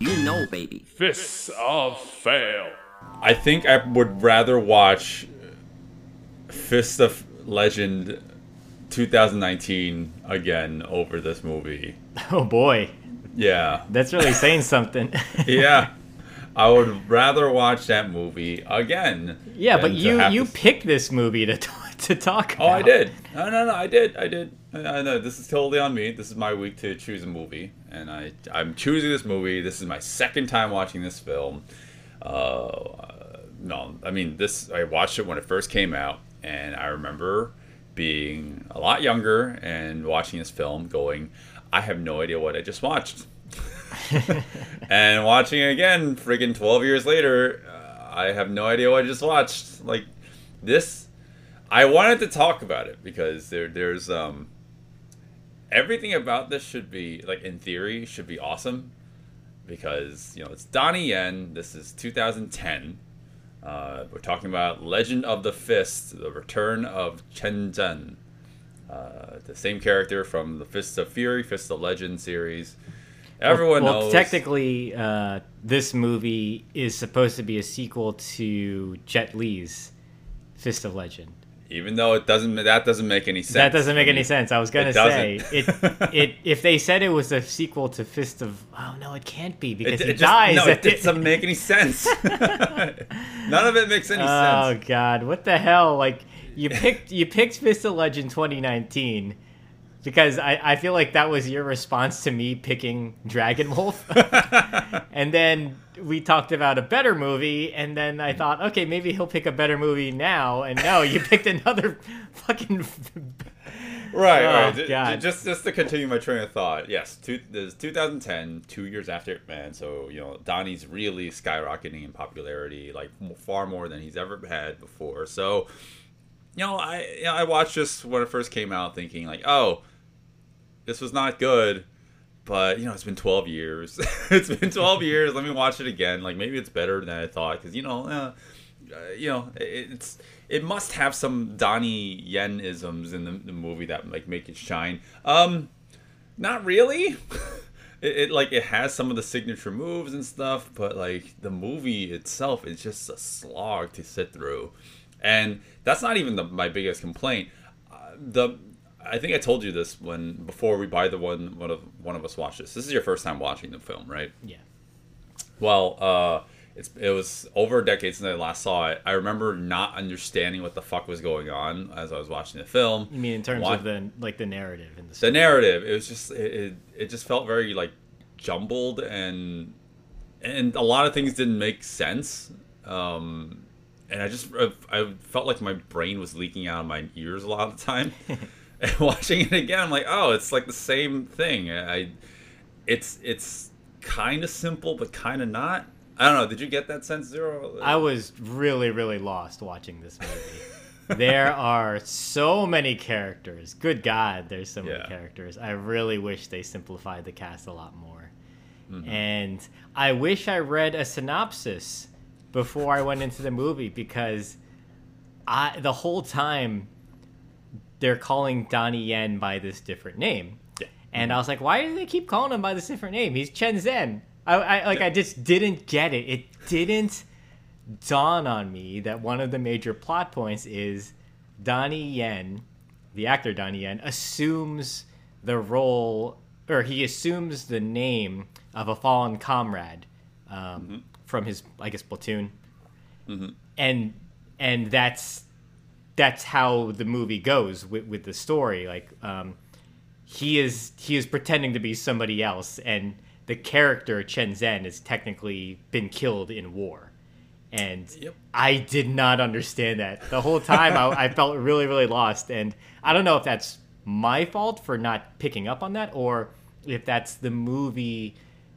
You know, baby. Fists of Fail. I think I would rather watch Fist of Legend 2019 again over this movie. Oh boy, Yeah. that's really saying something. Yeah. I would rather watch that movie again. yeah, but you you to- picked this movie to t- to talk Oh. I did. No, no, no. I did. I did. I, I know this is totally on me. This is my week to choose a movie, and I I'm choosing this movie. This is my second time watching this film. Uh, no, I mean this. I watched it when it first came out, and I remember being a lot younger and watching this film, going, I have no idea what I just watched. and watching it again, friggin' 12 years later, uh, I have no idea what I just watched. Like, this, I wanted to talk about it because there, there's, um, everything about this should be, like, in theory, should be awesome because, you know, it's Donnie Yen. This is 2010. Uh, we're talking about Legend of the Fist, the return of Chen Zhen. Uh, the same character from the Fist of Fury, Fist of Legend series. Everyone well, knows. technically, uh, this movie is supposed to be a sequel to Jet Li's Fist of Legend. Even though it doesn't, that doesn't make any sense. that doesn't make I any sense. I was gonna it say it. It if they said it was a sequel to Fist of oh no, it can't be because It, he it just, dies. no, it doesn't make any sense. None of it makes any Oh sense. Oh god, what the hell? Like you picked you picked Fist of Legend 2019 because I, I feel like that was your response to me picking Dragon Wolf. and then we talked about a better movie and then I thought, okay, maybe he'll pick a better movie now and no, you picked another fucking Right, Oh, right. God. Just, just to continue my train of thought. Yes, two, this is 2010, two years after Man. So you know, Donnie's really skyrocketing in popularity, like far more than he's ever had before. So, you know, I, you know, I watched this when it first came out, thinking like, oh, this was not good. But you know, it's been 12 years. it's been 12 years. Let me watch it again. Like maybe it's better than I thought because you know, uh, you know, it, it's it must have some Donnie Yen isms in the, the movie that like make it shine. Um, not really. it, it like it has some of the signature moves and stuff, but like the movie itself is just a slog to sit through, and that's not even the, my biggest complaint. Uh, the I think I told you this when before we buy the one one of one of us watched this. This is your first time watching the film, right? Yeah. Well, uh, it's it was over a decade since I last saw it. I remember not understanding what the fuck was going on as I was watching the film. You mean in terms Wa- of the like the narrative in the the narrative? It was just it, it, it just felt very like jumbled and and a lot of things didn't make sense. Um, and I just I felt like my brain was leaking out of my ears a lot of the time. and watching it again, I'm like, oh, it's like the same thing. I it's it's kind of simple, but kind of not. I don't know. Did you get that sense, Zero? I was really, really lost watching this movie. there are so many characters. Good God, there's so many Yeah. characters. I really wish they simplified the cast a lot more. Mm-hmm. And I wish I read a synopsis before I went into the movie because I the whole time they're calling Donnie Yen by this different name. Yeah. And I was like, why do they keep calling him by this different name? He's Chen Zhen. I, I like I just didn't get it. It didn't dawn on me that one of the major plot points is Donnie Yen, the actor Donnie Yen, assumes the role or he assumes the name of a fallen comrade um, from his I guess platoon. And and that's that's how the movie goes with, with the story. Like um, he is he is pretending to be somebody else, and the character Chen Zhen has technically been killed in war. And Yep. I did not understand that the whole time. I, I felt really really lost, and I don't know if that's my fault for not picking up on that, or if that's the movie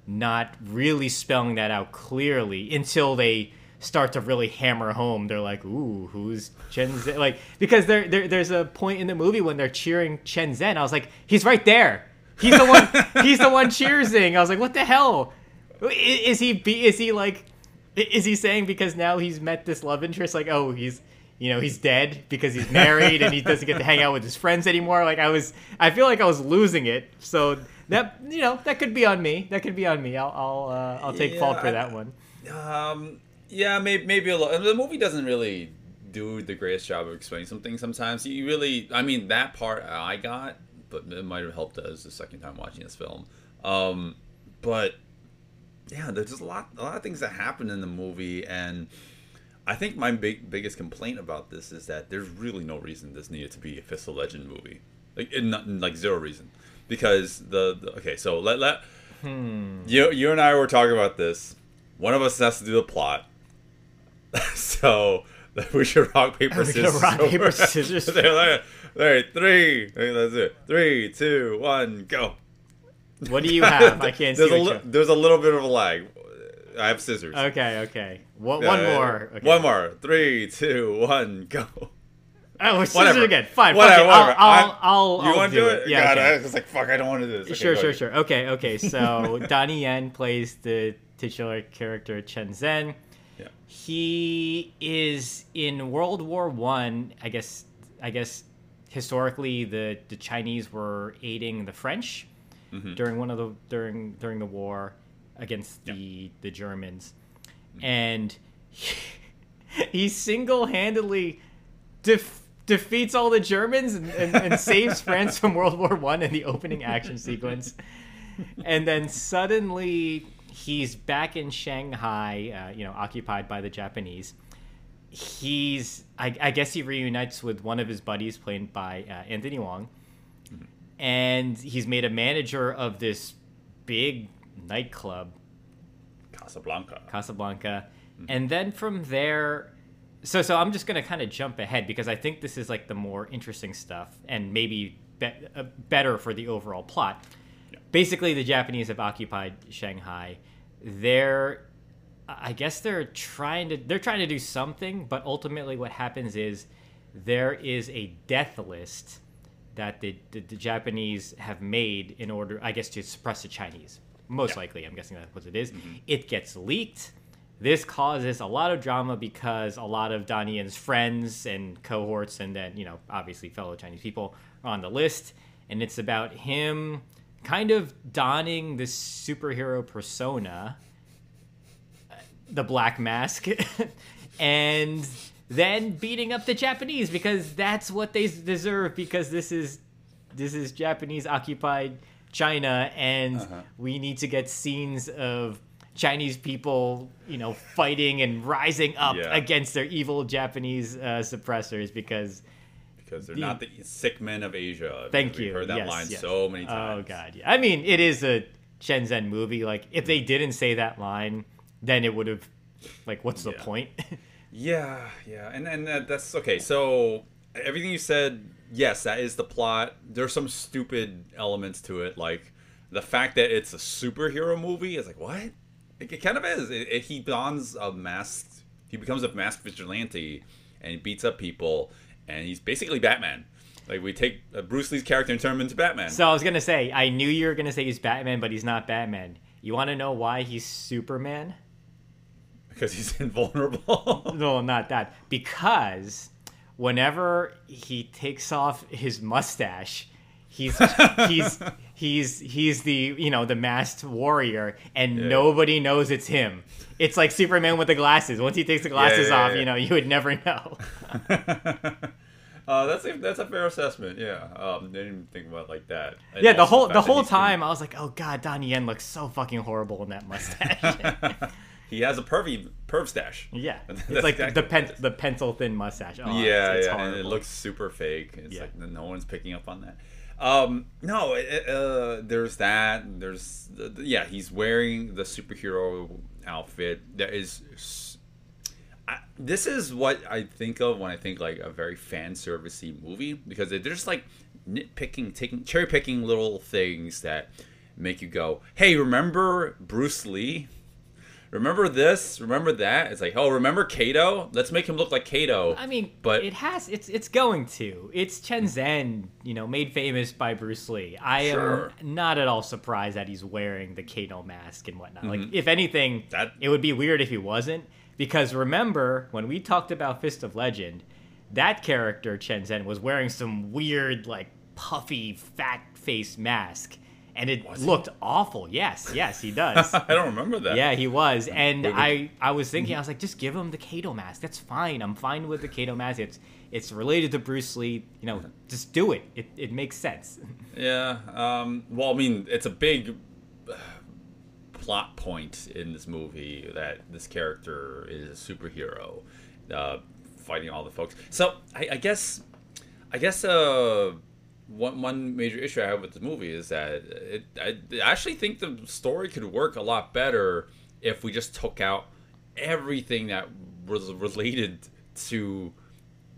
not really spelling that out clearly until they start to really hammer home. They're like, "Ooh, who's Chen Zhen?" Like because there, there there's a point in the movie when they're cheering Chen Zhen. I was like, "He's right there. He's the one. he's the one cheersing." I was like, "What the hell? Is he? be- Is he like? Is he saying because now he's met this love interest? Like, oh, he's." You know he's dead because he's married and he doesn't get to hang out with his friends anymore. Like I was, I feel like I was losing it. So that you know that could be on me. That could be on me. I'll I'll uh, I'll take fault for I- that one. Um, yeah, maybe maybe a little. The movie doesn't really do the greatest job of explaining something. Sometimes you really, I mean, that part I got, but it might have helped us the second time watching this film. Um, but yeah, there's just a lot, a lot of things that happen in the movie, and I think my big biggest complaint about this is that there's really no reason this needed to be a Fist of Legend movie, like not- like zero reason, because the, the okay, so let let hmm. you you and I were talking about this. One of us has to do the plot, so we should rock paper scissors. rock, over- paper, scissors. There, there, there, three. Okay, Let's do it. Three, two, one, go. What do you have? I can't see. there's a what li- there's a little bit of a lag. I have scissors. Okay, okay. One, Yeah, one yeah, more. Okay. One more. Three, two, one, go. Oh, we're Whatever. again. Fine. Whatever. it. whatever. I'll, I'll, I'll, you want to do it. it? Yeah. God, okay. I was like, fuck, I don't want to do this. Okay, sure, sure, ahead. sure. Okay, okay. So Donnie Yen plays the titular character Chen Zhen. Yeah. He is in World War One. I, guess. I guess historically, the the Chinese were aiding the French Mm-hmm. during one of the during during the war against the the Germans, and he, he single handedly def- defeats all the Germans and, and, and saves France from World War One in the opening action sequence. And then suddenly he's back in Shanghai, uh, you know, occupied by the Japanese. He's, I, I guess, he reunites with one of his buddies, played by uh, Anthony Wong, and he's made a manager of this big nightclub Casablanca. Casablanca. And then from there so so I'm just going to kind of jump ahead because I think this is like the more interesting stuff and maybe be- uh, better for the overall plot. Basically the Japanese have occupied Shanghai. They're I guess they're trying to they're trying to do something, but ultimately what happens is there is a death list that the, the, the Japanese have made in order, I guess, to suppress the Chinese. Most likely, I'm guessing that's what it is. It gets leaked. This causes a lot of drama because a lot of Danian's friends and cohorts, and then, you know, obviously fellow Chinese people are on the list. And it's about him kind of donning this superhero persona the black mask and then beating up the japanese because that's what they deserve because this is this is japanese occupied china and Uh-huh. we need to get scenes of chinese people you know fighting and rising up Yeah. against their evil japanese uh, suppressors because Because they're The- not the sick men of Asia. Thank We've you. heard that Yes, line yes. so many times. Oh god, yeah. I mean, it is a Chen Zhen movie. Like, if they didn't say that line, then it would have, like, what's the Yeah. point? Yeah, yeah, and and that, that's okay. So everything you said, yes, that is the plot. There's some stupid elements to it, like the fact that it's a superhero movie. Is like what? It, it kind of is. It, it, he dons a mask. He becomes a masked vigilante, and he beats up people, and he's basically Batman. Like we take uh, Bruce Lee's character and turn him into Batman. so I was gonna say, I knew you were gonna say he's Batman, but he's not Batman. You want to know why he's Superman? because he's invulnerable. No, not that. Because whenever he takes off his mustache, he's he's he's he's the you know the masked warrior, and nobody knows it's him. It's like Superman with the glasses. Once he takes the glasses yeah, off, yeah. you know, you would never know. uh, that's a, that's a fair assessment. Yeah, um, they didn't even think about it like that. And Yeah, the whole fact the whole time I was like, oh god, Donnie Yen looks so fucking horrible in that mustache. He has a pervy perv stash. yeah, That's it's like exactly the pen, the pencil thin mustache. Oh, yeah, it's, it's yeah, and it looks super fake. It's Yeah. like no one's picking up on that. Um, no, uh, there's that. There's the, the- yeah, he's wearing the superhero outfit. That is, I, this is what I think of when I think like a very fan servicey movie because they're just like nitpicking, taking cherry picking little things that make you go, "Hey, remember Bruce Lee? Remember this? Remember that?" It's like, "Oh, remember Kato? Let's make him look like Kato." I mean, but it has it's it's going to. It's Chen Zhen, you know, made famous by Bruce Lee. I Sure. am not at all surprised that he's wearing the Kato mask and whatnot. Like, Mm-hmm. if anything, That- it would be weird if he wasn't. Because remember when we talked about Fist of Legend, that character Chen Zhen was wearing some weird, like puffy, fat face mask, and it looked awful. Yes, yes, he does. I don't remember that. Yeah, he was, and Wait. I I was thinking I was like, just give him the Kato mask. That's fine. I'm fine with the Kato mask. It's it's related to Bruce Lee. You know, just do it. It it makes sense. Yeah. Um, well, I mean, it's a big uh, plot point in this movie that this character is a superhero, uh, fighting all the folks. So I, I guess, I guess, uh, one one major issue I have with the movie is that it, I actually think the story could work a lot better if we just took out everything that was related to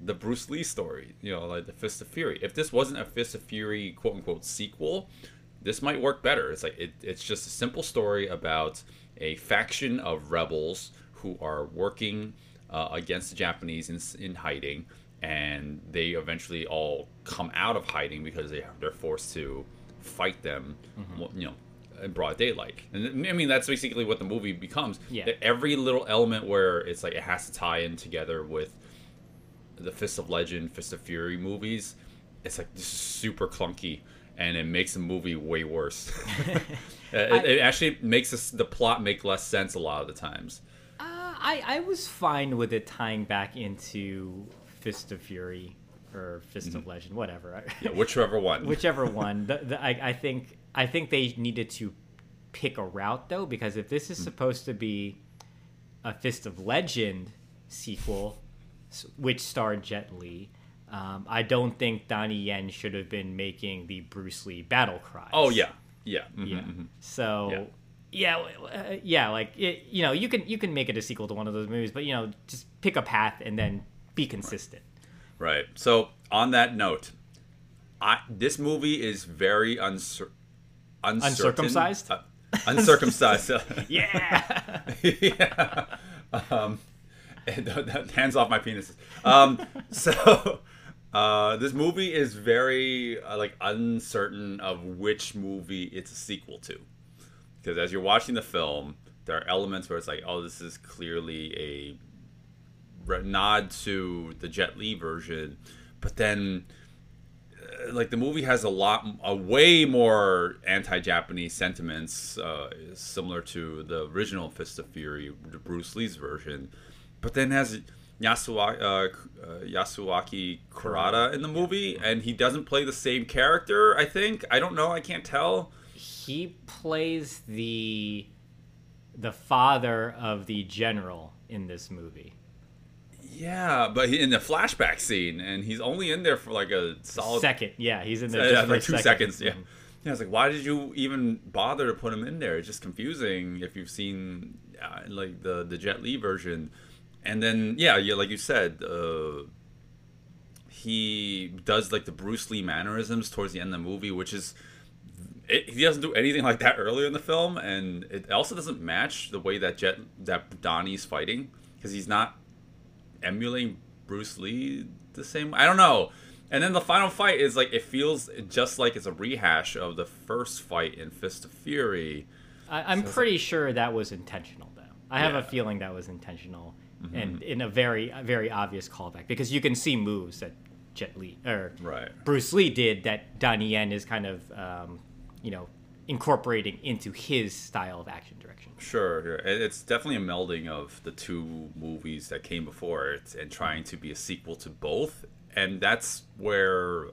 the Bruce Lee story, you know, like the Fist of Fury. If this wasn't a Fist of Fury quote unquote sequel, this might work better. It's like it, it's just a simple story about a faction of rebels who are working uh, against the Japanese in, in hiding, and they eventually all come out of hiding because they they're forced to fight them, mm-hmm. well, you know, in broad daylight. And I mean that's basically what the movie becomes. Yeah. Every little element where it's like it has to tie in together with the Fist of Legend, Fist of Fury movies, it's like this is super clunky, and it makes the movie way worse. it, it actually makes this, the plot make less sense a lot of the times. Uh, I I was fine with it tying back into Fist of Fury or Fist Mm-hmm. of Legend, whatever. Yeah, whichever one. whichever one. The, the, I, I think I think they needed to pick a route though, because if this is supposed to be a Fist of Legend sequel, which starred Jet Li, um, I don't think Donnie Yen should have been making the Bruce Lee battle cries. oh yeah, yeah, mhm, yeah. mhm. So. Yeah. Yeah, uh, yeah, like it, you know, you can you can make it a sequel to one of those movies, but you know, just pick a path and then be consistent. Right. So on that note, I this movie is very uncer- uncertain. Uncircumcised? Uh, uncircumcised. Yeah, yeah. Um, and th- th- hands off my penises. Um, so uh, this movie is very uh, like uncertain of which movie it's a sequel to, because as you're watching the film, there are elements where it's like, oh, this is clearly a nod to the Jet Li version, but then uh, like the movie has a lot a way more anti-japanese sentiments uh, similar to the original fist of fury bruce lee's version but then has Yasuaki, uh, uh, Yasuaki Kurata in the movie, and he doesn't play the same character. I think I don't know. I can't tell. he plays the the father of the general in this movie. Yeah, but he, in the flashback scene, and he's only in there for like a solid Second, yeah, he's in there yeah, for like two second. seconds. Yeah. Yeah, I was like, why did you even bother to put him in there? It's just confusing if you've seen uh, like the the Jet Li version, and then yeah, yeah, like you said, uh, he does like the Bruce Lee mannerisms towards the end of the movie, which is it, he doesn't do anything like that earlier in the film, and it also doesn't match the way that Jet that Donnie's fighting because he's not emulating Bruce Lee the same. I don't know. And then the final fight is like it feels just like it's a rehash of the first fight in Fist of Fury. I, I'm pretty sure that was intentional, though. I have Yeah. Mm-hmm. a feeling that was intentional, and in a very, very obvious callback because you can see moves that Jet Li or Right. Bruce Lee did that Donnie Yen is kind of, um, you know, incorporating into his style of action direction. Sure, sure. It's definitely a melding of the two movies that came before it and trying to be a sequel to both. And that's where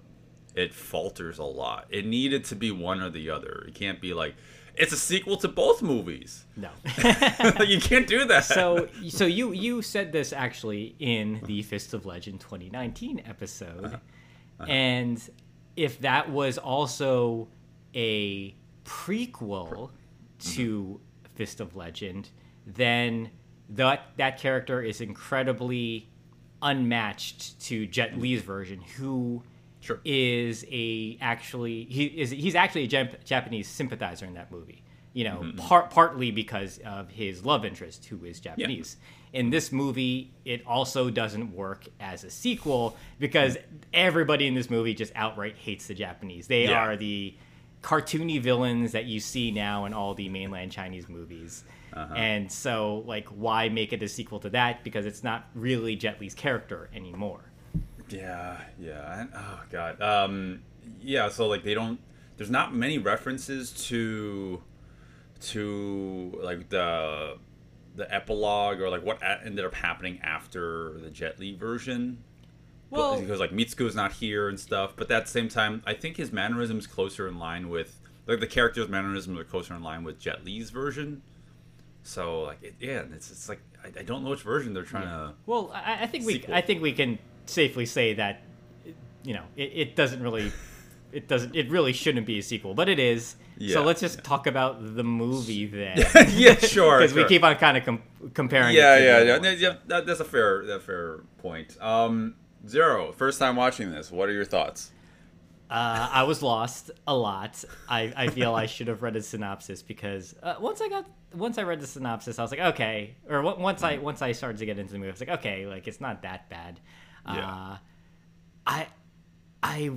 it falters a lot. It needed to be one or the other. It can't be like it's a sequel to both movies. No. you can't do that. so so you you said this actually in the Fist of Legend 2019 episode, Uh-huh. and if that was also a prequel to mm-hmm. Fist of Legend, then that that character is incredibly unmatched to Jet mm-hmm. Li's version, who Sure. is a actually he is he's actually a Jap- Japanese sympathizer in that movie. You know, Mm-hmm. part partly because of his love interest, who is Japanese. In this movie, it also doesn't work as a sequel because mm-hmm. everybody in this movie just outright hates the Japanese. They Yeah. are the cartoony villains that you see now in all the mainland Chinese movies. Uh-huh. And so, like, why make it a sequel to that? Because it's not really Jet Li's character anymore. Yeah, yeah. and- Oh god. Um yeah, so like they don't there's not many references to to like the the epilogue or like what a- ended up happening after the Jet Li version. Well- because like Mitsuko's not here and stuff, but at the same time, I think his mannerisms closer in line with like the character's mannerisms are closer in line with Jet Li's version. So like it, yeah, it's it's like I, I don't know which version they're trying to. Well, I, I think we I think we can safely say that you know it, it doesn't really it doesn't it really shouldn't be a sequel, but it is. Yeah, so let's just yeah. talk about the movie then. yeah, sure. Because we keep on kind of com- comparing. yeah, it to yeah, yeah, other yeah, ones. yeah, that, that's a fair, that fair point. Um, Zero, first time watching this. What are your thoughts? Uh, I was lost a lot. I, I feel I should have read a synopsis because uh, once I got once I read the synopsis, I was like, okay. Or on- once I once I started to get into the movie, I was like, okay, like it's not that bad. Yeah. Uh, I I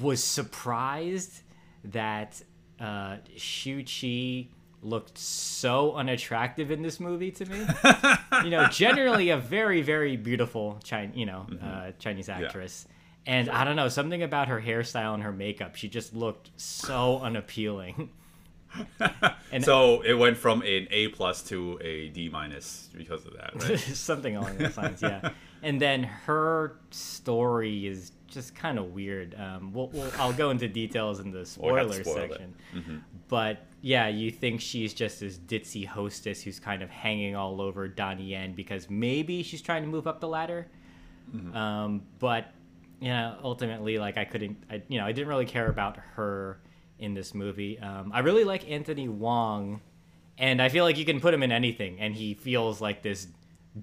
was surprised that uh, Shu Qi looked so unattractive in this movie to me. you know, generally a very very beautiful Chinese you know uh, Chinese actress. And I don't know, something about her hairstyle and her makeup, she just looked so unappealing. And- so it went from an A plus to a D minus because of that, right? something along those lines, yeah. And then her story is just kind of weird. Um, we'll, we'll, I'll go into details in the We'll have to spoiler spoil section. But yeah, you think she's just this ditzy hostess who's kind of hanging all over Donnie Yen because maybe she's trying to move up the ladder. Um, but you know, ultimately, like I couldn't, I, you know, I didn't really care about her in this movie. Um, I really like Anthony Wong, and I feel like you can put him in anything, and he feels like this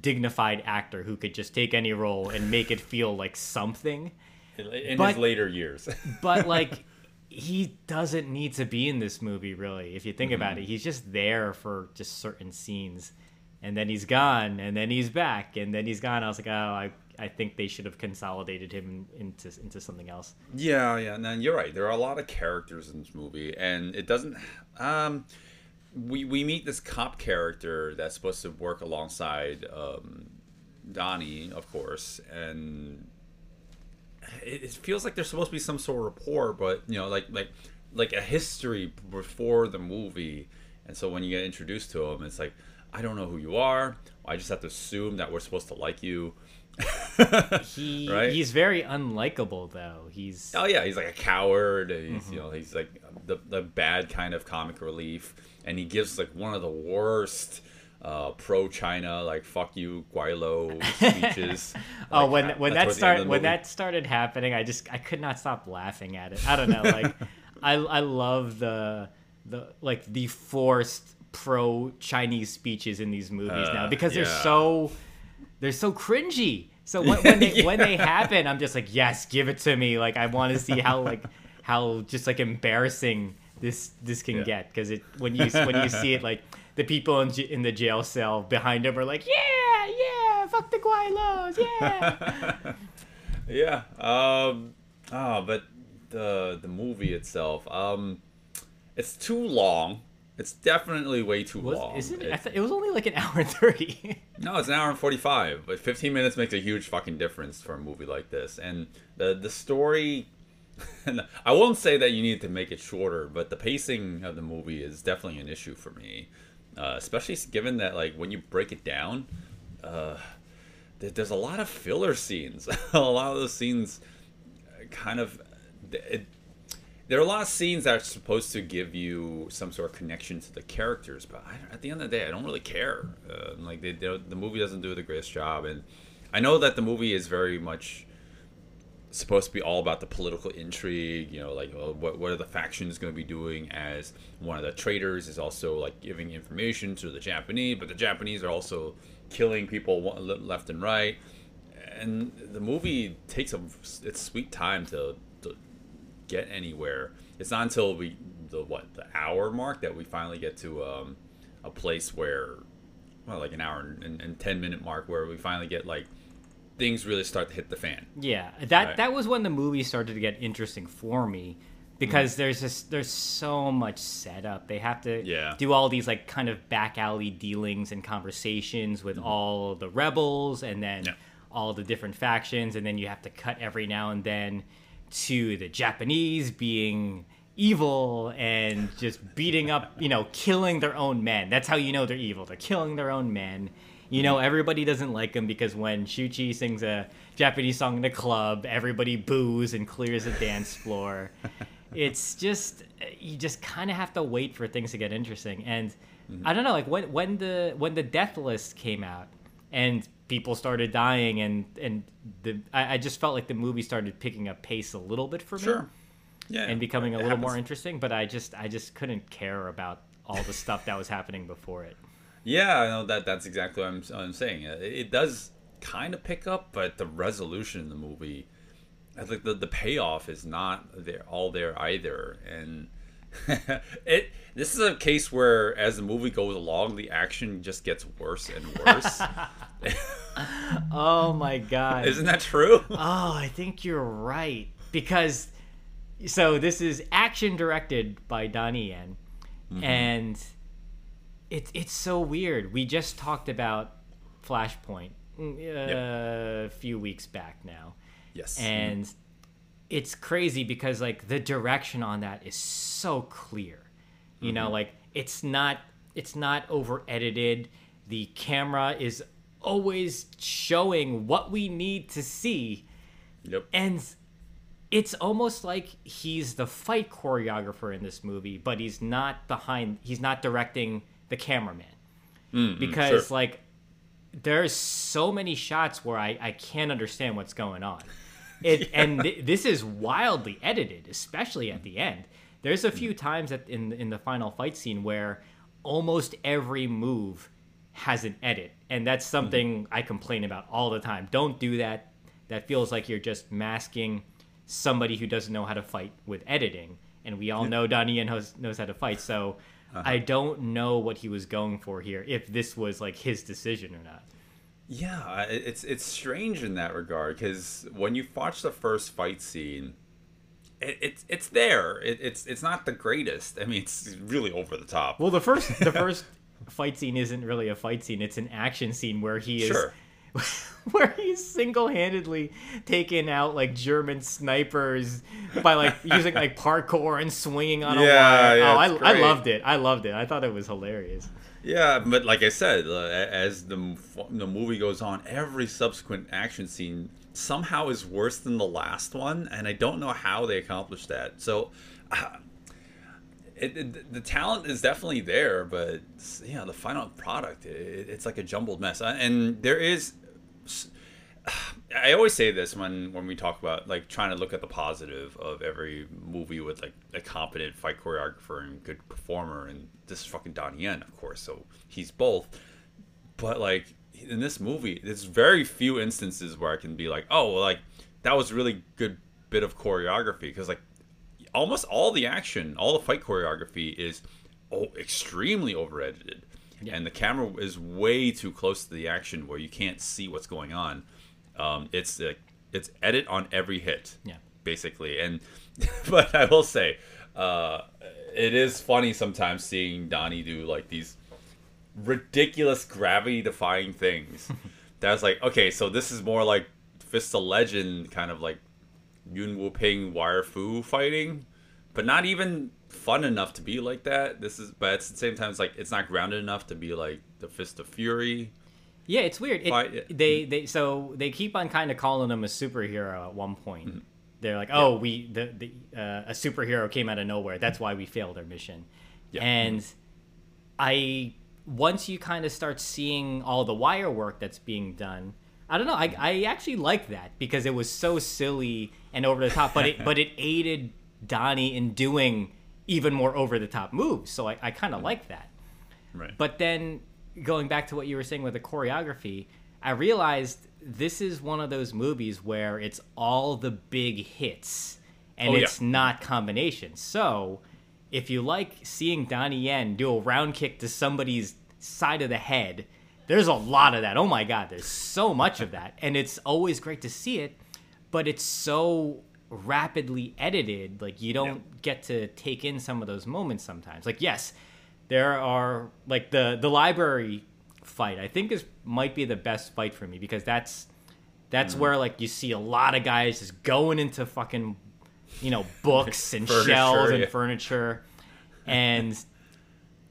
dignified actor who could just take any role and make it feel like something. In, But- his later years. But like, he doesn't need to be in this movie, really. If you think about it, he's just there for just certain scenes, and then he's gone, and then he's back, and then he's gone. I was like, oh, I, I think they should have consolidated him into into something else. Yeah, yeah, and then you're right. There are a lot of characters in this movie, and it doesn't. Um, we we meet this cop character that's supposed to work alongside um, Donnie, of course, and it, it feels like there's supposed to be some sort of rapport, but you know, like like like a history before the movie, and so when you get introduced to him, it's like I don't know who you are. I just have to assume that we're supposed to like you. He Right? he's very unlikable though. He's Oh yeah, he's like a coward. He's Mm-hmm. you know he's like the the bad kind of comic relief, and he gives like one of the worst uh, pro China like "fuck you" Guaylo speeches. Oh, like, when when that towards start when that started happening, I just I could not stop laughing at it. I don't know, like I I love the the like the forced pro Chinese speeches in these movies now Uh, because they're so they're so cringy. So when, when they when they happen, I'm just like, yes, give it to me. Like I want to see how like how just like embarrassing this this can Yeah. get because it when you when you see it like the people in, in the jail cell behind him are like, yeah, yeah, fuck the Guaylos, yeah. yeah. Um. Oh, but the the movie itself, um, it's too long. It's definitely way too Was, long. is it? It- th- it was only like an hour and thirty. No, it's an hour and forty five, but fifteen minutes makes a huge fucking difference for a movie like this. And the the story I won't say that you need to make it shorter, but the pacing of the movie is definitely an issue for me. Uh, especially given that like when you break it down, uh, there- there's a lot of filler scenes. a lot of those scenes kind of it, there are a lot of scenes that are supposed to give you some sort of connection to the characters, but at the end of the day, I don't really care. Uh, like they, they, the movie doesn't do the greatest job, and I know that the movie is very much supposed to be all about the political intrigue. You know, like uh, what what are the factions going to be doing? As one of the traitors is also like giving information to the Japanese, but the Japanese are also killing people left and right. And the movie takes a, its sweet time to get anywhere. It's not until we the what the hour mark that we finally get to um, a place where well like an hour and, and ten minute mark where we finally get like things really start to hit the fan. Yeah, that Right. that was when the movie started to get interesting for me because Mm. there's just there's so much setup. They have to Yeah. do all these like kind of back alley dealings and conversations with all the rebels and then Mm-hmm. Yeah. all the different factions and then you have to cut every now and then to the Japanese being evil and just beating up, you know, killing their own men. That's how you know they're evil. They're killing their own men. You know, everybody doesn't like them because when Shu Qi sings a Japanese song in a club, everybody boos and clears the dance floor. it's just you just kind of have to wait for things to get interesting. And mm-hmm. I don't know, like when when the when the death list came out and people started dying and and the I, I just felt like the movie started picking up pace a little bit for me Sure. Yeah. and becoming a it little more interesting. But I just I just couldn't care about all the stuff that was happening before it. Yeah, I know that. That's exactly what I'm, I'm saying. It, it does kind of pick up, but the resolution in the movie, I think the the payoff is not there all there either. And it this is a case where as the movie goes along, the action just gets worse and worse. Oh my god! Isn't that true? Oh, I think you're right because so this is action directed by Donnie Yen, Mm-hmm. and it's it's so weird. We just talked about Flashpoint mm, uh, a few weeks back now, yes. and it's crazy because like the direction on that is so clear. You know, mm-hmm. like it's not it's not over edited. The camera is always showing what we need to see yep. and it's almost like he's the fight choreographer in this movie, but he's not behind. He's not directing the cameraman mm-hmm, because sure. like there's so many shots where I I can't understand what's going on. It and th- this is wildly edited, especially at the end. There's a few mm. times at, in in the final fight scene where almost every move has an edit, and that's mm-hmm. something I complain about all the time. Don't do that. That feels like you're just masking somebody who doesn't know how to fight with editing. And we all know Donnie Yen knows, knows how to fight, so uh-huh. I don't know what he was going for here. If this was like his decision or not. Yeah, it's it's strange in that regard because when you watch the first fight scene, it, it's it's there. It, it's it's not the greatest. I mean, it's really over the top. Well, the first the first fight scene isn't really a fight scene; it's an action scene where he is Sure. where he's single-handedly taking out like German snipers by like using like parkour and swinging on a Yeah, wire. yeah, oh, I, I loved it. I loved it. I thought it was hilarious. Yeah, but like I said, uh, as the the movie goes on, every subsequent action scene somehow is worse than the last one, and I don't know how they accomplished that. So. Uh, it, it, the talent is definitely there, but know the final product, it, it's like a jumbled mess. Uh, And there is, I always say this when when we talk about like trying to look at the positive of every movie with like a competent fight choreographer and good performer, and this is fucking Donnie Yen, of course, so he's both. But like in this movie, there's very few instances where I can be like, oh, well, like that was really good bit of choreography because like almost all the action, all the fight choreography is oh, extremely over edited. And the camera is way too close to the action where you can't see what's going on. Um, it's uh, it's edit on every hit, Yeah. basically. And but I will say, uh, it is funny sometimes seeing Donnie do like these ridiculous gravity defying things. That's like okay, so this is more like Fist of Legend kind of like Yuen Woo-ping Wire Fu fighting, but not even fun enough to be like that. This is, but at the same time, it's like it's not grounded enough to be like the Fist of Fury. Yeah, it's weird. It, Why- they they so they keep on kind of calling him a superhero at one point. They're like, oh, we the, the uh, a superhero came out of nowhere. That's why we failed our mission. Yeah. And I once you kind of start seeing all the wire work that's being done, I don't know. I, I actually like that because it was so silly and over the top, but it but it aided Donnie in doing even more over the top moves. So I, I kind of like that. Right. But then going back to what you were saying with the choreography, I realized this is one of those movies where it's all the big hits and Oh, yeah. it's not combination. So, if you like seeing Donnie Yen do a round kick to somebody's side of the head, there's a lot of that. Oh my god, there's so much of that, and it's always great to see it, but it's so rapidly edited like you don't get to take in some of those moments sometimes. Like yes, there are like the the library fight I think is might be the best fight for me because that's that's where like you see a lot of guys just going into fucking you know books and shells and yeah. furniture and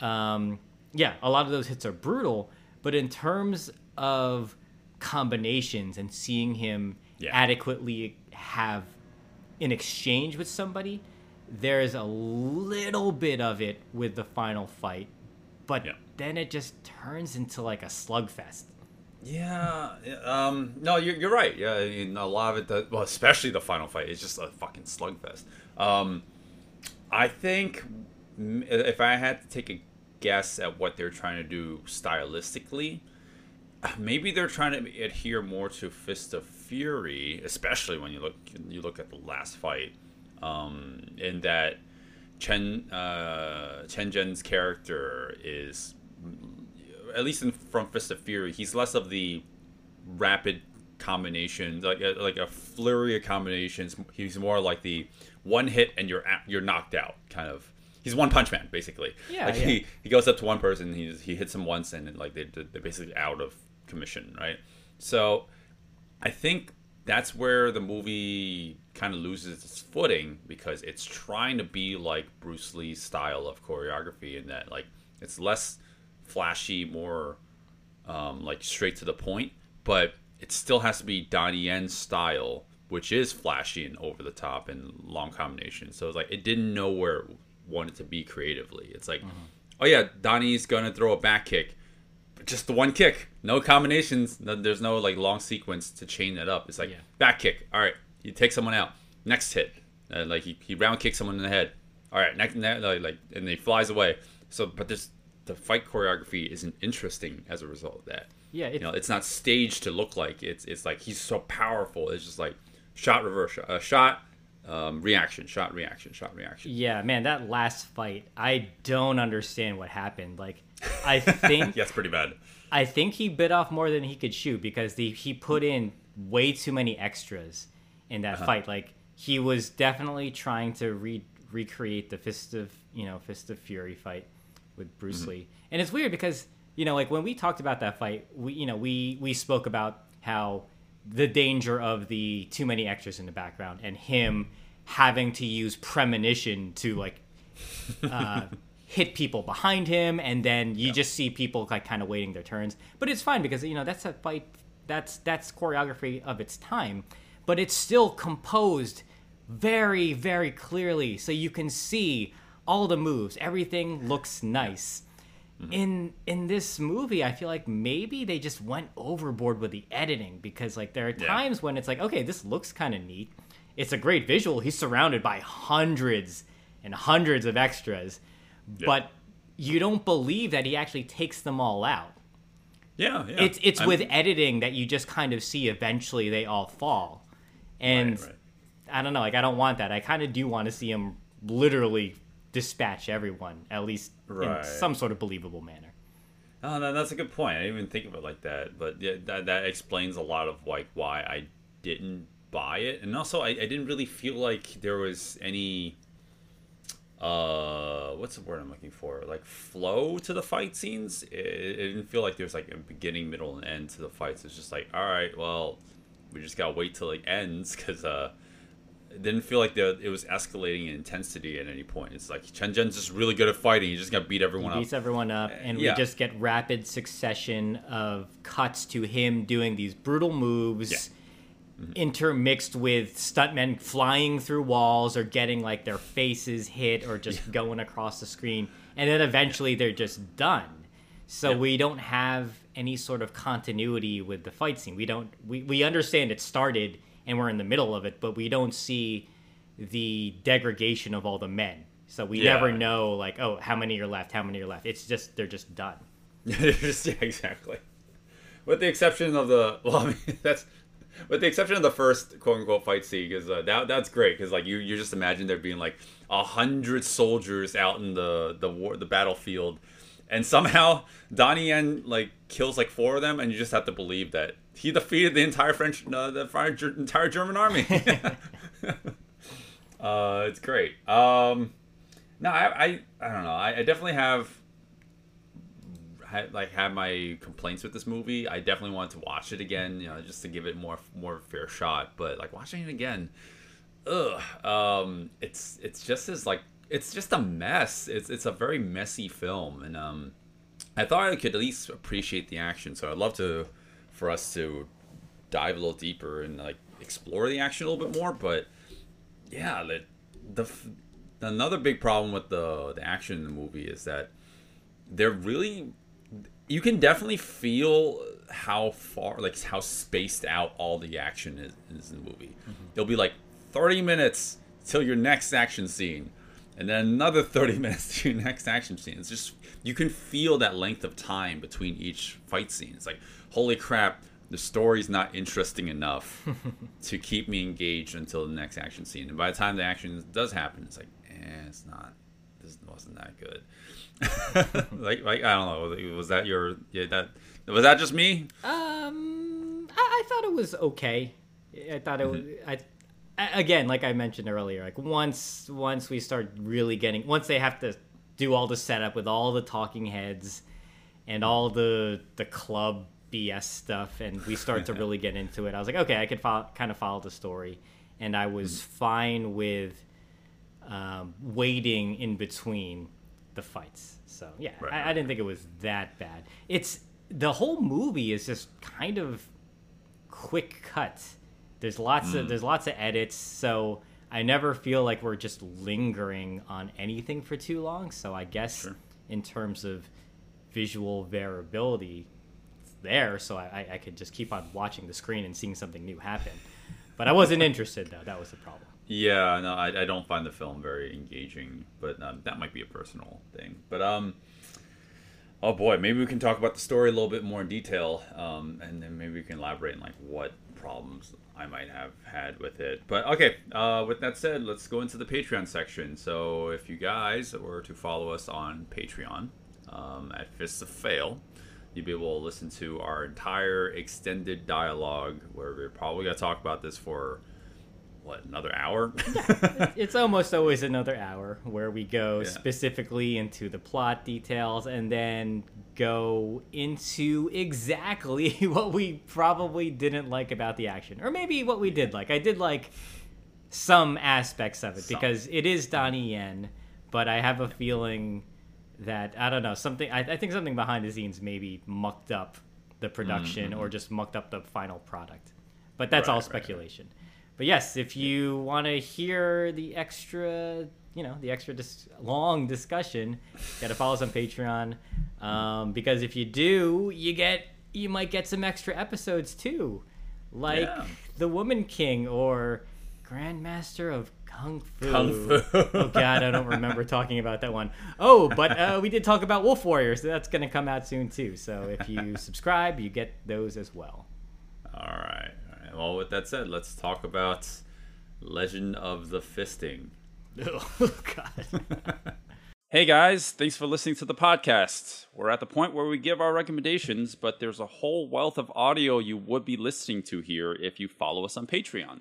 um yeah a lot of those hits are brutal but in terms of combinations and seeing him Yeah. adequately have an exchange with somebody there's a little bit of it with the final fight but Yeah. then it just turns into like a slugfest Yeah, um, no, you're, you're right. Yeah, I mean, a lot of it, does, well, especially the final fight, is just a fucking slugfest. Um, I think if I had to take a guess at what they're trying to do stylistically, maybe they're trying to adhere more to Fist of Fury, especially when you look you look at the last fight, um, in that Chen uh, Chen Zhen's character is at least in, from Fist of Fury, he's less of the rapid combination, like a, like a flurry of combinations. He's more like the one hit and you're at, you're knocked out kind of. He's one punch man basically. Yeah, like yeah. he he goes up to one person, he he hits him once, and like they they're basically out of commission, right? So I think that's where the movie kind of loses its footing because it's trying to be like Bruce Lee's style of choreography in that like it's less flashy, more um, like straight to the point, but it still has to be Donnie Yen's style, which is flashy and over the top and long combinations. So it's like it didn't know where it wanted to be creatively. It's like, oh yeah, Donnie's gonna throw a back kick, just the one kick, no combinations. No, there's no like long sequence to chain that up. It's like Yeah. back kick. All right, you take someone out. Next hit, uh, like he, he round kicks someone in the head. All right, next ne- like, and he flies away. So, but this the fight choreography isn't interesting as a result of that. Yeah, you know, it's not staged to look like it's it's like he's so powerful. It's just like shot reverse uh, shot um, reaction shot reaction shot reaction. Yeah, man, that last fight, I don't understand what happened. Like, I think it's pretty bad. I think he bit off more than he could chew because the he put in way too many extras in that Uh-huh. fight. Like, he was definitely trying to re- recreate the Fist of you know Fist of Fury fight with Bruce Mm-hmm. Lee, and it's weird because you know like when we talked about that fight, we you know we we spoke about how the danger of the too many extras in the background and him having to use premonition to like uh, hit people behind him, and then you just see people like kind of waiting their turns. But it's fine because you know that's a fight. That's that's choreography of its time, but it's still composed very very clearly, so you can see all the moves. Everything looks nice. Mm-hmm. In in this movie, I feel like maybe they just went overboard with the editing because like there are Yeah. times when it's like, okay, this looks kind of neat. It's a great visual. He's surrounded by hundreds and hundreds of extras, but you don't believe that he actually takes them all out. Yeah, yeah. It's it's I'm- with editing that you just kind of see eventually they all fall, and Right, right. I don't know. Like I don't want that. I kind of do want to see him literally dispatch everyone at least Right. in some sort of believable manner. Oh, no, that's a good point. I didn't even think of it like that, but yeah, that that explains a lot of like why I didn't buy it, and also I, I didn't really feel like there was any uh what's the word I'm looking for like flow to the fight scenes. It, it didn't feel like there's like a beginning, middle, and end to the fights. It's just like all right, well, we just gotta wait till it ends because uh. It didn't feel like the, it was escalating in intensity at any point. It's like Chen Zhen's just really good at fighting. He's just gonna beat everyone He up. beats everyone up, and yeah. we just get rapid succession of cuts to him doing these brutal moves. Yeah. Intermixed with stuntmen flying through walls or getting like their faces hit or just going across the screen, and then eventually they're just done. So Yeah. we don't have any sort of continuity with the fight scene. We don't. We, we understand it started and we're in the middle of it, but we don't see the degradation of all the men. So we Yeah. never know like, oh, how many are left? How many are left? It's just they're just done. Just- yeah, exactly. With the exception of the well, I mean that's with the exception of the first quote unquote fight scene, because uh, that that's great. Because like you, you just imagine there being like a hundred soldiers out in the the war the battlefield, and somehow Donnie Yen like kills like four of them, and you just have to believe that he defeated the entire French, uh, the entire entire German army. uh, it's great. Um, no, I, I I don't know. I, I definitely have had like had my complaints with this movie. I definitely wanted to watch it again, you know, just to give it more more fair shot. But like watching it again, ugh, um, it's it's just as like it's just a mess. It's it's a very messy film, and um, I thought I could at least appreciate the action. So I'd love to for us to dive a little deeper and like explore the action a little bit more. But yeah, the, the another big problem with the the action in the movie is that they're really you can definitely feel how far like how spaced out all the action is, is in the movie mm-hmm. it'll be like 30 minutes till your next action scene and then another 30 minutes to your next action scene it's just you can feel that length of time between each fight scene it's like holy crap the story's not interesting enough to keep me engaged until the next action scene and by the time the action does happen it's like eh, it's not this wasn't that good like, like I don't know. Was that your? Yeah, that was that just me? Um, I, I thought it was okay. I thought it mm-hmm. was. I again, like I mentioned earlier, like once once we start really getting, once they have to do all the setup with all the talking heads and all the the club BS stuff, and we start to really get into it, I was like, okay, I could follow, kind of follow the story, and I was mm-hmm. fine with um, waiting in between the fights. So yeah, right. I, I, didn't think it was that bad. It's the whole movie is just kind of quick cut. There's lots mm. of there's lots of edits, so I never feel like we're just lingering on anything for too long. So I guess sure. in terms of visual variability, it's there. So I, I could just keep on watching the screen and seeing something new happen. But I wasn't interested though. That was the problem. Yeah, no, I, I don't find the film very engaging, but um, that might be a personal thing. But um, oh boy, maybe we can talk about the story a little bit more in detail, um, and then maybe we can elaborate on like what problems I might have had with it. But okay, uh, with that said, let's go into the Patreon section. So if you guys were to follow us on Patreon um, at Fists of Fail, you'll be able to listen to our entire extended dialogue, where we're probably gonna talk about this for what another hour? Yeah, it's almost always another hour where we go yeah. specifically into the plot details and then go into exactly what we probably didn't like about the action. Or maybe what we did like. I did like some aspects of it some. because it is donnie yen but i have a feeling that i don't know something I, I think something behind the scenes maybe mucked up the production mm-hmm. or just mucked up the final product. But that's right, all speculation right but yes, if you want to hear the extra, you know, the extra dis- long discussion, you got to follow us on Patreon. Um, because if you do, you get you might get some extra episodes too, like yeah. the Woman King or Grandmaster of Kung Fu. Kung Fu. oh God, I don't remember talking about that one. Oh, but uh, we did talk about Wolf Warriors. So that's going to come out soon too. So if you subscribe, you get those as well. All right well, with that said, let's talk about Legend of the Fisting. Oh, God. hey, guys. Thanks for listening to the podcast. We're at the point where we give our recommendations, but there's a whole wealth of audio you would be listening to here if you follow us on Patreon.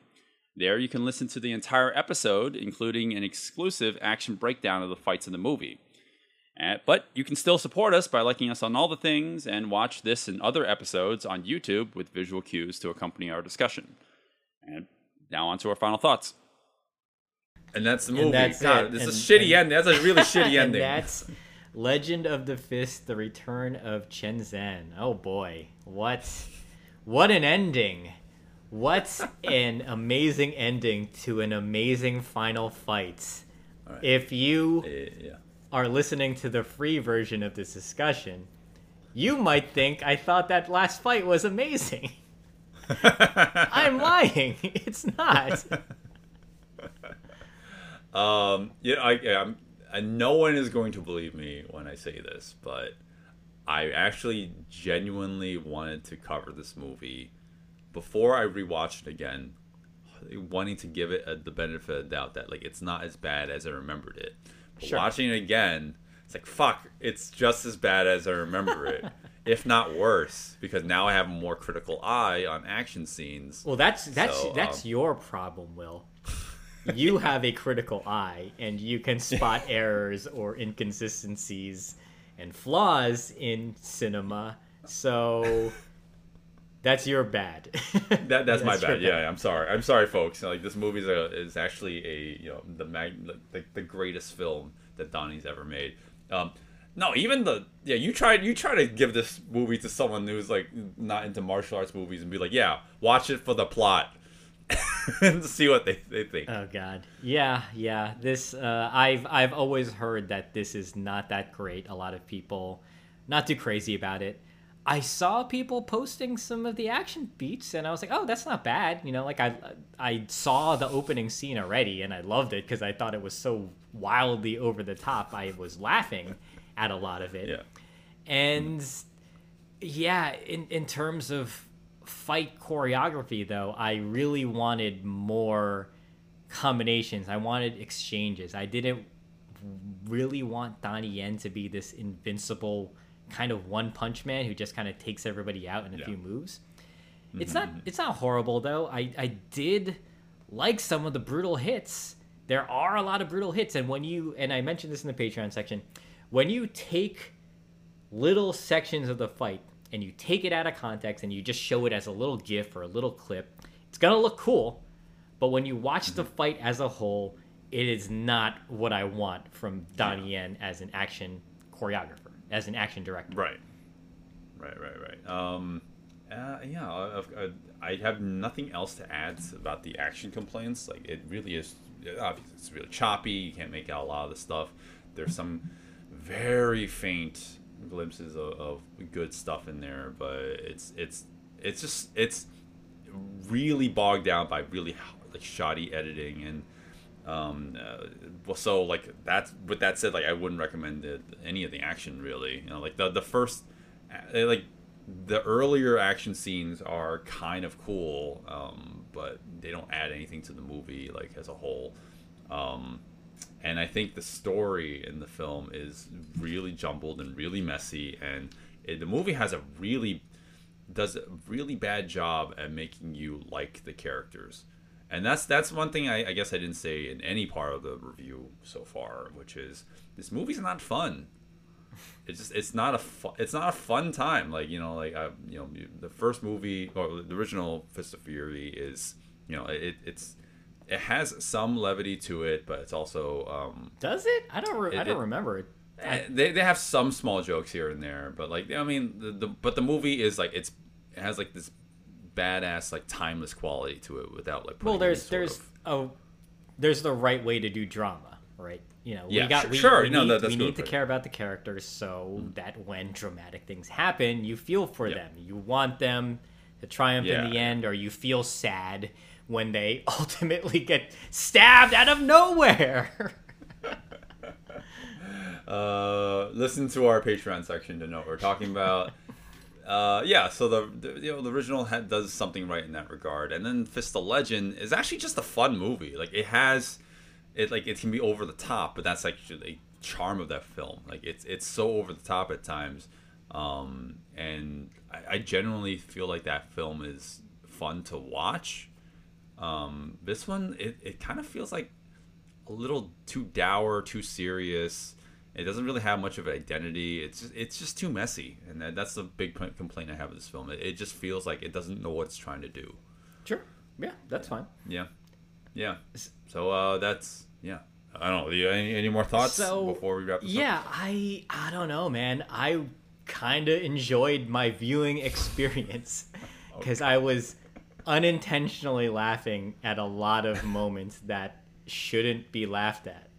There, you can listen to the entire episode, including an exclusive action breakdown of the fights in the movie. Uh, but you can still support us by liking us on all the things and watch this and other episodes on YouTube with visual cues to accompany our discussion. And now on to our final thoughts. And that's the movie. That's God, this is a shitty and, ending. That's a really shitty ending. That's Legend of the Fist: The Return of Chen Zhen. Oh boy, what, what an ending! What an amazing ending to an amazing final fight. Right. If you yeah are listening to the free version of this discussion, you might think I thought that last fight was amazing. I'm lying. It's not. um, yeah, I, I'm, and no one is going to believe me when I say this, but I actually genuinely wanted to cover this movie before I rewatched it again, wanting to give it a, the benefit of the doubt that like it's not as bad as I remembered it. Sure. watching it again, it's like fuck, it's just as bad as I remember it, if not worse, because now I have a more critical eye on action scenes. Well, that's that's So, that's um, your problem, Will. You have a critical eye, and you can spot errors or inconsistencies and flaws in cinema. So that's your bad. That, that's, my That's your bad. Yeah, I'm sorry. I'm sorry, folks. Like this movie is, a, is actually a you know the mag the, the greatest film that Donnie's ever made. Um, no, even the yeah you try you try to give this movie to someone who's like not into martial arts movies and be like yeah watch it for the plot and see what they, they think. Oh God, yeah, yeah. This uh, I've I've always heard that this is not that great. A lot of people not too crazy about it. I saw people posting some of the action beats, and I was like, oh, that's not bad. You know, like I I saw the opening scene already, and I loved it because I thought it was so wildly over the top. I was laughing at a lot of it. yeah. And yeah, in in terms of fight choreography though, I really wanted more combinations. I wanted exchanges. I didn't really want Donnie Yen to be this invincible kind of one punch man who just kind of takes everybody out in a Yeah. few moves. It's mm-hmm, not mm-hmm. it's not horrible though. I I did like some of the brutal hits. There are a lot of brutal hits and when you and I mentioned this in the Patreon section, when you take little sections of the fight and you take it out of context and you just show it as a little gif or a little clip, it's going to look cool. But when you watch the mm-hmm. fight as a whole, it is not what I want from Donnie Yen as an action choreographer, as an action director. Right. Right, right, right. Um, uh, yeah, I, I, have nothing else to add about the action complaints. Like, it really is, obviously, it's really choppy. You can't make out a lot of the stuff. There's some very faint glimpses of, of good stuff in there, but it's, it's, it's just, it's really bogged down by really like shoddy editing and um uh, well so like that's with that said like i wouldn't recommend it, any of the action really you know like the the first uh, like the earlier action scenes are kind of cool um but they don't add anything to the movie like as a whole um and i think the story in the film is really jumbled and really messy and it, the movie has a really does a really bad job at making you like the characters. And that's that's one thing I, I guess I didn't say in any part of the review so far, which is this movie's not fun. It's just it's not a fu- it's not a fun time. Like you know, like I, you know, the first movie or the original Fist of Fury is you know it it's it has some levity to it, but it's also um, Does it? I don't. Re- I don't it- remember it. Eh, they, they have some small jokes here and there, but like I mean, the, the but the movie is like it's it has like this badass like timeless quality to it without like Well, there's there's of- oh, there's the right way to do drama, right? You know, Yeah, we got sure- we, sure. we No, need, that- we need to point. care about the characters so that when dramatic things happen, you feel for Yeah. them. You want them to triumph Yeah, in the end, or you feel sad when they ultimately get stabbed out of nowhere. uh listen to our Patreon section to know what we're talking about. Uh, yeah, so the, the you know the original ha- does something right in that regard, and then Fist of Legend is actually just a fun movie. Like it has, it like it can be over the top, but that's actually the charm of that film. Like it's it's so over the top at times, um, and I, I genuinely feel like that film is fun to watch. Um, this one, it, it kind of feels like a little too dour, too serious. It doesn't really have much of an identity. It's just, it's just too messy, and that, that's the big complaint I have with this film. It, it just feels like it doesn't know what it's trying to do. sure, yeah, that's fine. Yeah, yeah. So uh, that's yeah. I don't know. Do you any, any more thoughts So before we wrap this yeah, up? I I don't know, man. I kind of enjoyed my viewing experience because I was unintentionally laughing at a lot of moments that shouldn't be laughed at.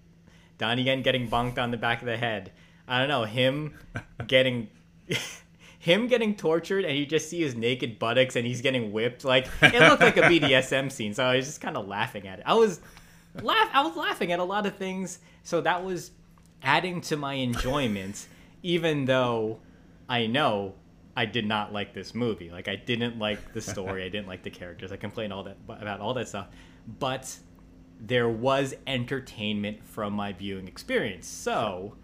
Donnie Yen getting bonked on the back of the head. I don't know him getting. Him getting tortured and you just see his naked buttocks and he's getting whipped. Like it looked like a BDSM scene, so I was just kind of laughing at it. I was laugh I was laughing at a lot of things, so that was adding to my enjoyment, even though I know I did not like this movie. Like I didn't like the story. I didn't like the characters. I complained all that about all that stuff. But there was entertainment from my viewing experience. So,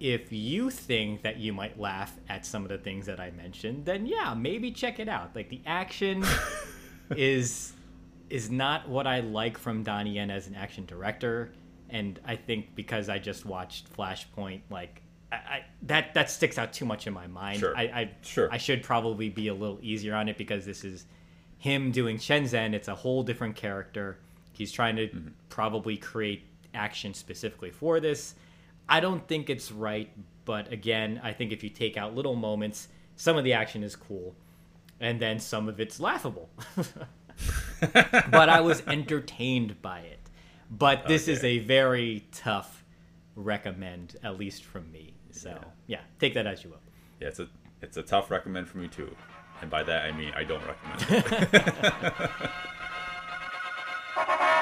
if you think that you might laugh at some of the things that I mentioned, then yeah, maybe check it out. Like the action is is not what I like from Donnie Yen as an action director, and I think because I just watched Flashpoint, like I, I that that sticks out too much in my mind. Sure. I, I Sure. I should probably be a little easier on it because this is him doing Chen Zhen. It's a whole different character. He's trying to mm-hmm. probably create action specifically for this. I don't think it's right, but again, I think if you take out little moments, some of the action is cool, and then some of it's laughable. but I was entertained by it. But this is a very tough recommend, at least from me. So yeah, take that as you will. Yeah, it's a it's a tough recommend for me too, and by that I mean I don't recommend. it. you